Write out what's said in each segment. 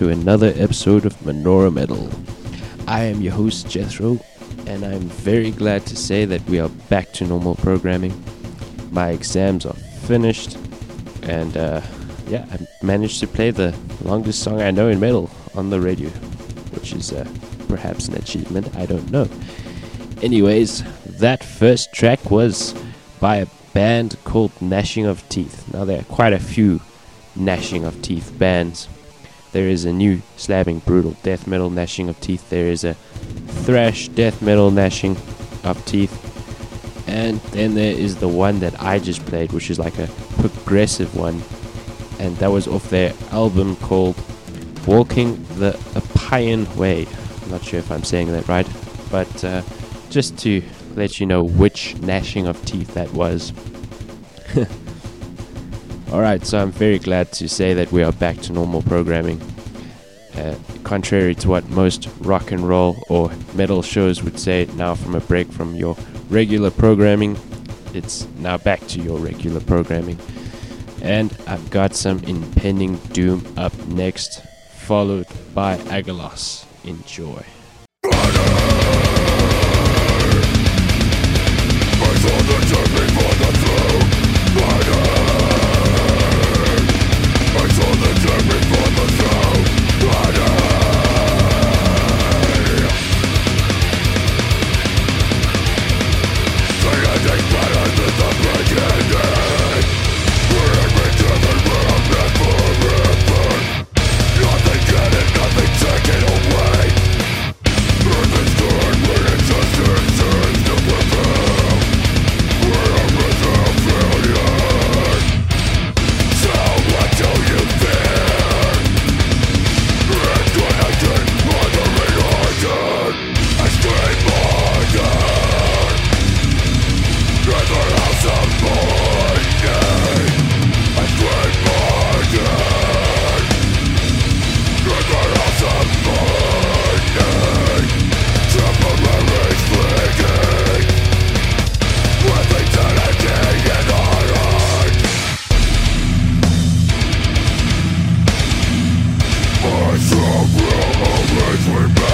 to another episode of Menorah Metal. I am your host, Jethro, and I'm very glad to say that we are back to normal programming. My exams are finished, and uh, yeah, I managed to play the longest song I know in metal on the radio, which is uh, perhaps an achievement, I don't know. Anyways, that first track was by a band called Gnashing of Teeth. Now, there are quite a few gnashing of teeth bands. There is a new slabbing brutal death metal gnashing of teeth. There is a thrash death metal gnashing of teeth. And then there is the one that I just played, which is like a progressive one. And that was off their album called Walking the Appian Way. I'm not sure if I'm saying that right, but uh, just to let you know which gnashing of teeth that was. Alright, so I'm very glad to say that we are back to normal programming. Uh, contrary to what most rock and roll or metal shows would say, now from a break from your regular programming, it's now back to your regular programming. And I've got some impending doom up next, followed by Agalos. Enjoy. Some will always remember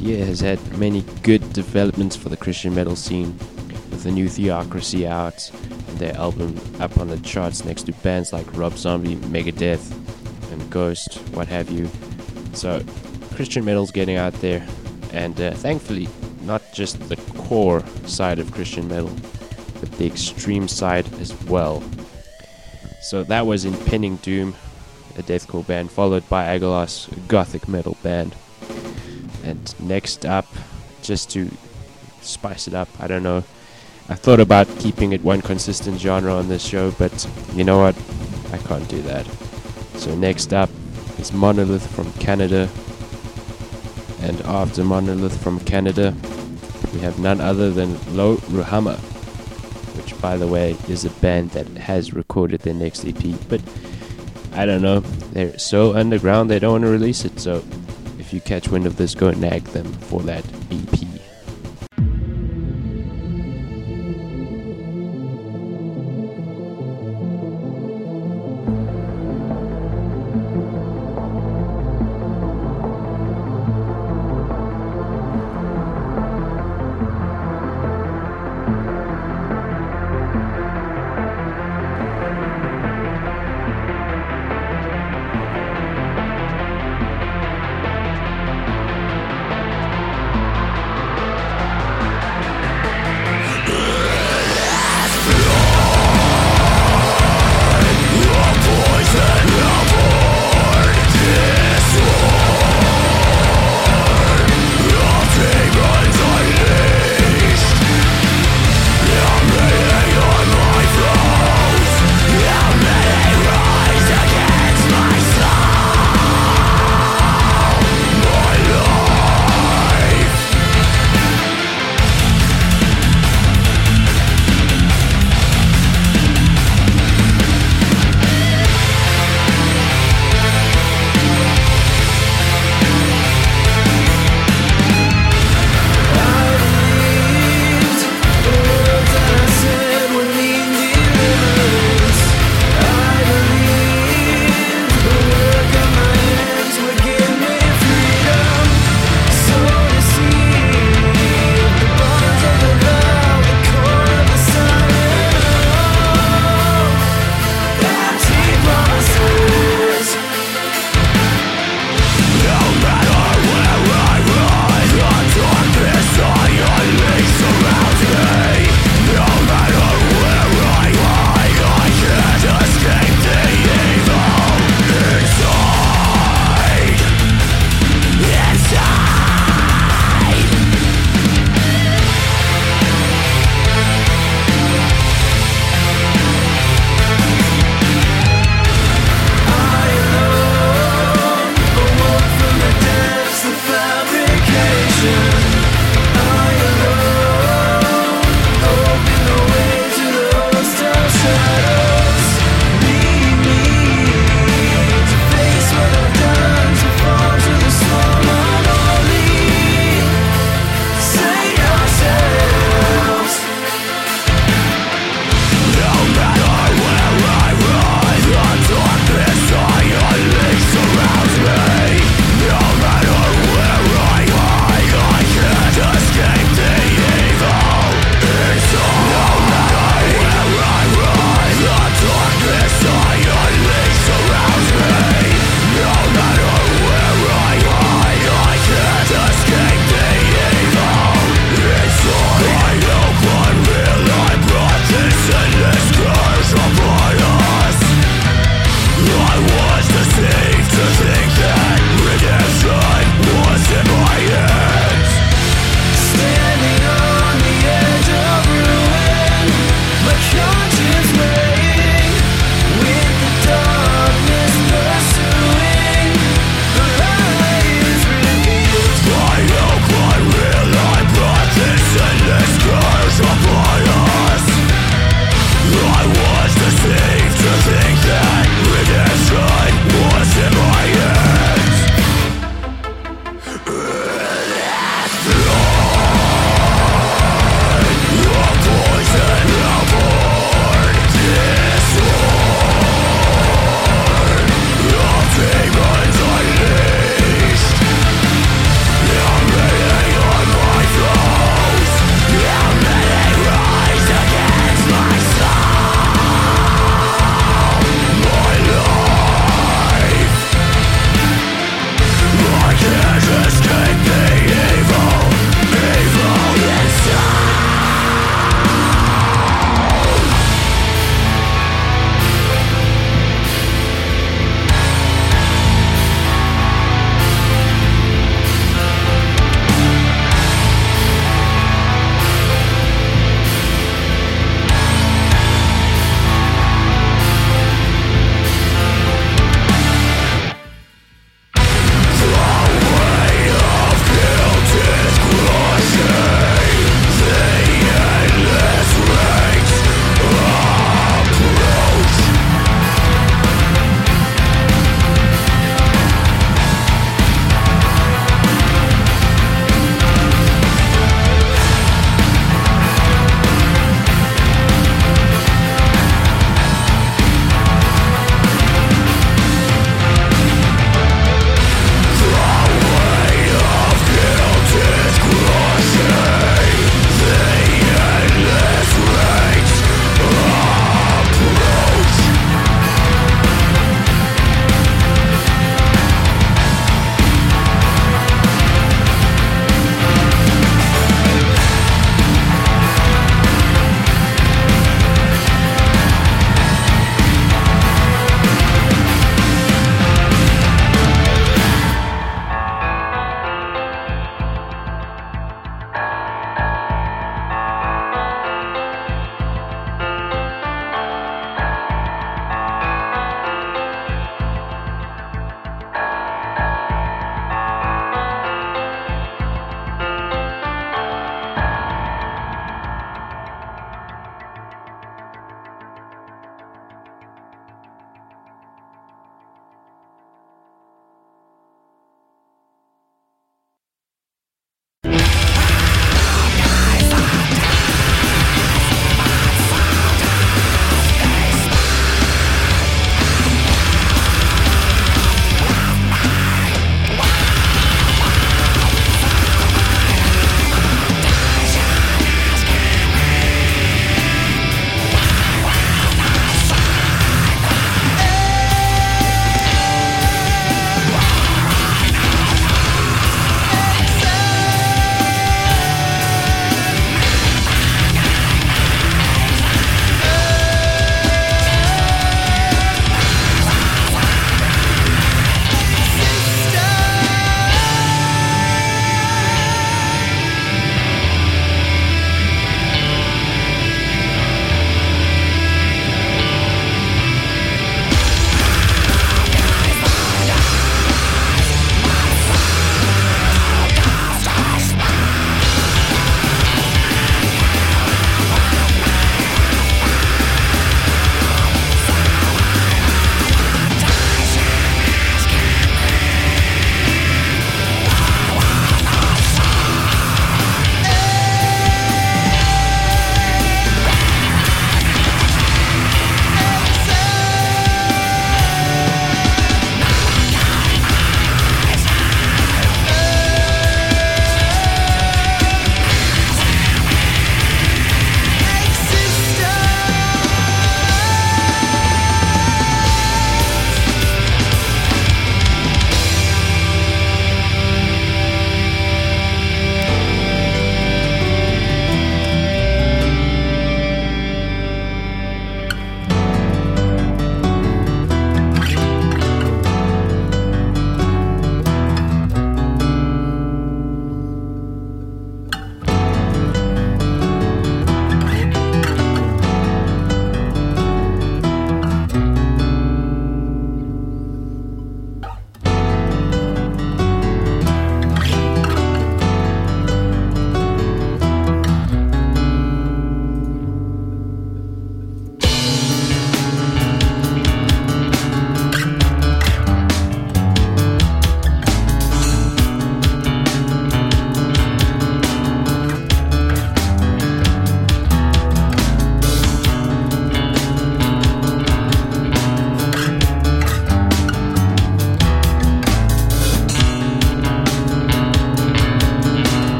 year has had many good developments for the Christian metal scene, with the new Theocracy out and their album up on the charts next to bands like Rob Zombie, Megadeth, and Ghost, what have you. So, Christian metal's getting out there, and uh, thankfully, not just the core side of Christian metal, but the extreme side as well. So that was Impending Doom, a deathcore band, followed by Agolas, a gothic metal band. And next up, just to spice it up, I don't know. I thought about keeping it one consistent genre on this show, but you know what? I can't do that. So next up is Monolith from Canada. And after Monolith from Canada, we have none other than Lo Ruhamah, which, by the way, is a band that has recorded their next EP. But I don't know, they're so underground they don't want to release it. So if you catch wind of this, go and nag them for that EP.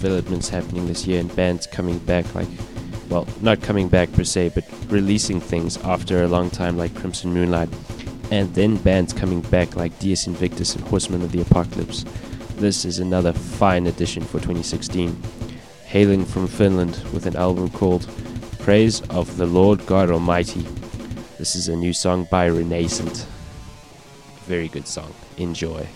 Developments happening this year and bands coming back, like, well, not coming back per se, but releasing things after a long time, like Crimson Moonlight, and then bands coming back like Deus Invictus and Horsemen of the Apocalypse. This is another fine addition for 2016. Hailing from Finland with an album called Praise of the Lord God Almighty. This is a new song by Renascent. Very good song. Enjoy.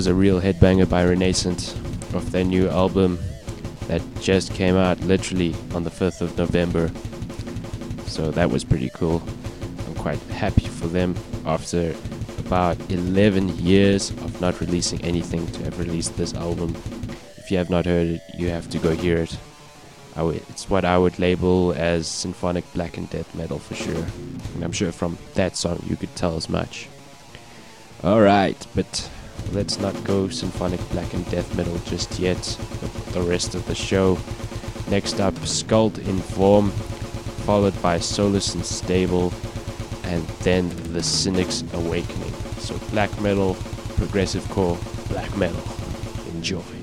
Was a real headbanger by Renaissance of their new album that just came out literally on the 5th of November. So that was pretty cool. I'm quite happy for them after about 11 years of not releasing anything to have released this album. If you have not heard it, you have to go hear it. It's what I would label as symphonic black and death metal for sure. And I'm sure from that song you could tell as much. Alright, but let's not go symphonic black and death metal just yet the rest of the show. Next up, Skuld in Form, followed by Solus and Stable, and then The Cynic's Awakening. So black metal, progressive core, black metal. Enjoy.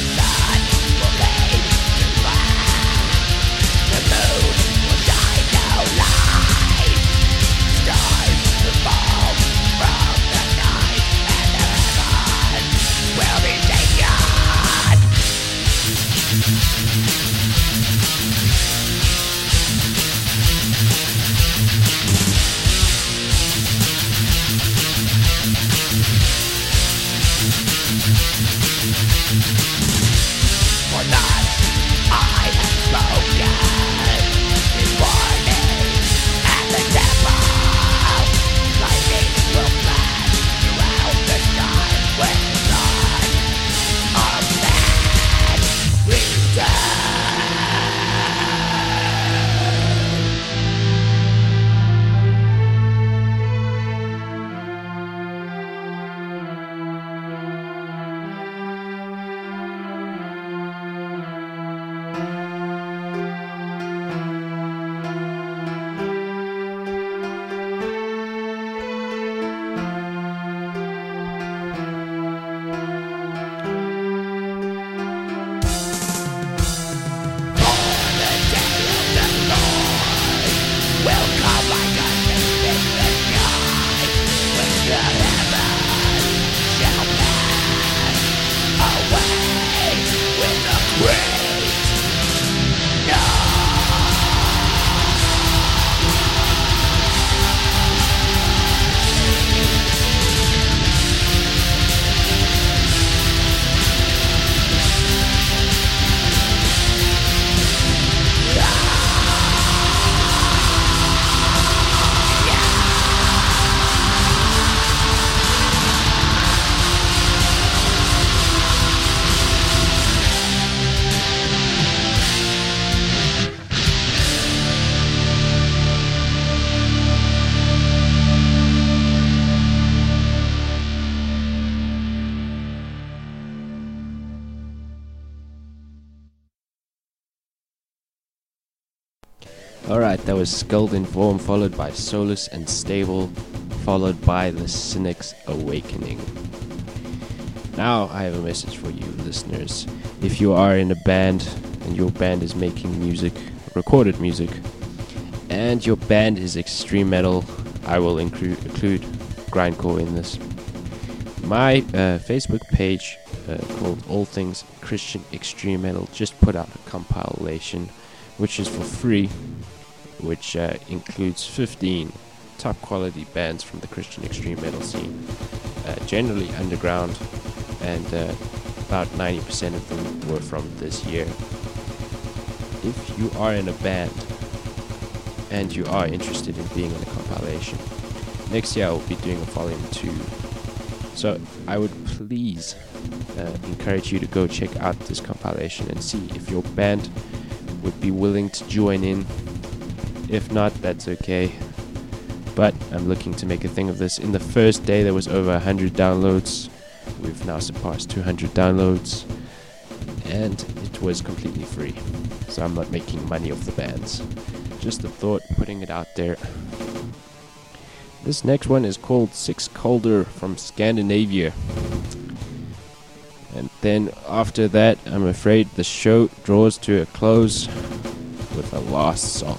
the That was Skuld in Form, followed by Solus and Stable, followed by The Cynic's Awakening. Now, I have a message for you, listeners. If you are in a band and your band is making music, recorded music, and your band is extreme metal, I will include, include grindcore in this. My uh, Facebook page uh, called All Things Christian Extreme Metal just put out a compilation which is for free which uh, includes 15 top quality bands from the Christian extreme metal scene, uh, generally underground, and uh, about 90% of them were from this year. If you are in a band and you are interested in being in a compilation, next year I will be doing a volume 2. So I would please uh, encourage you to go check out this compilation and see if your band would be willing to join in if not, that's okay. But I'm looking to make a thing of this. In the first day, there was over 100 downloads. We've now surpassed 200 downloads. And it was completely free. So I'm not making money off the bands. Just a thought, putting it out there. This next one is called Six Calder from Scandinavia. And then after that, I'm afraid the show draws to a close with a last song.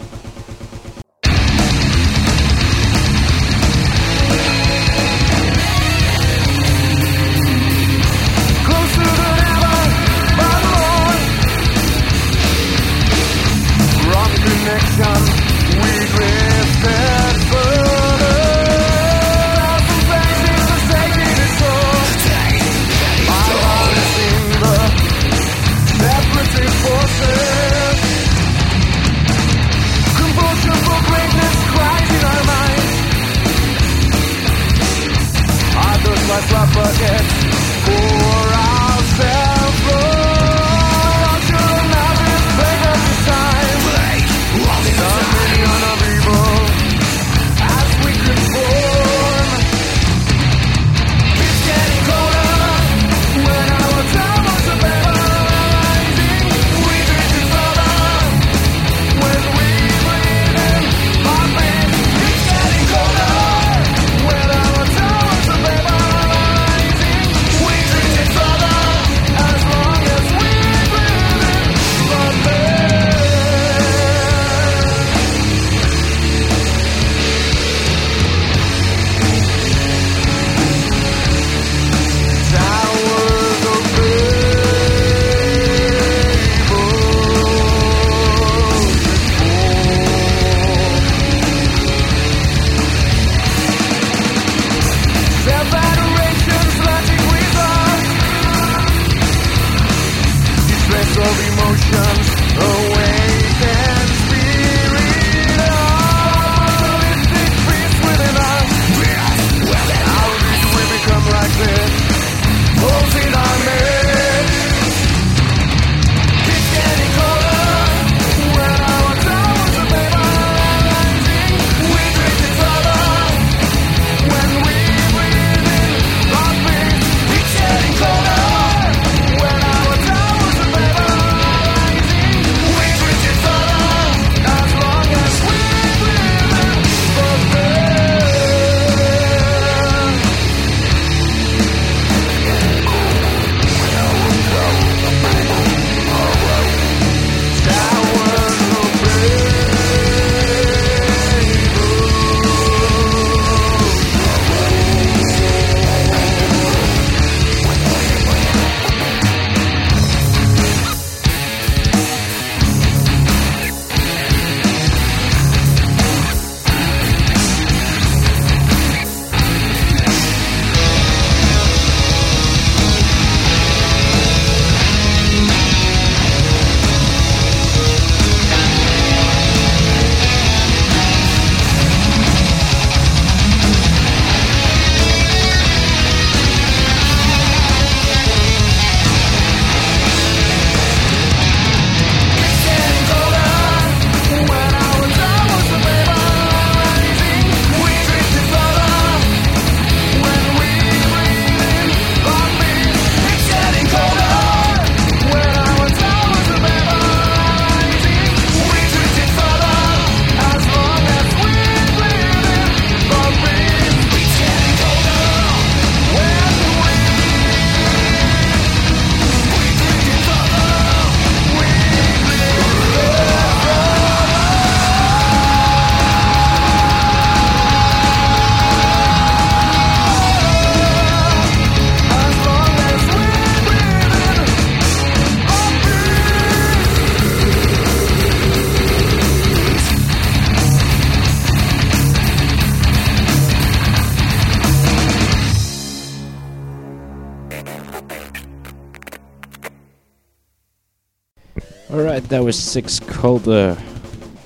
Six Colder.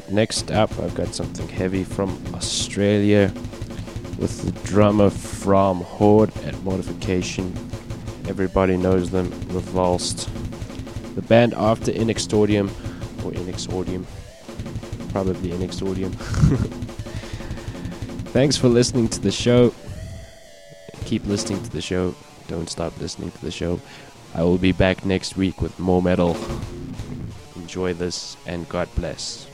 Next up, I've got something heavy from Australia with the drummer from Horde at Mortification. Everybody knows them, Revulsed. The band after Inexordium, or Inexordium, probably Inexordium. Thanks for listening to the show. Keep listening to the show. Don't stop listening to the show. I will be back next week with more metal. Enjoy this and God bless.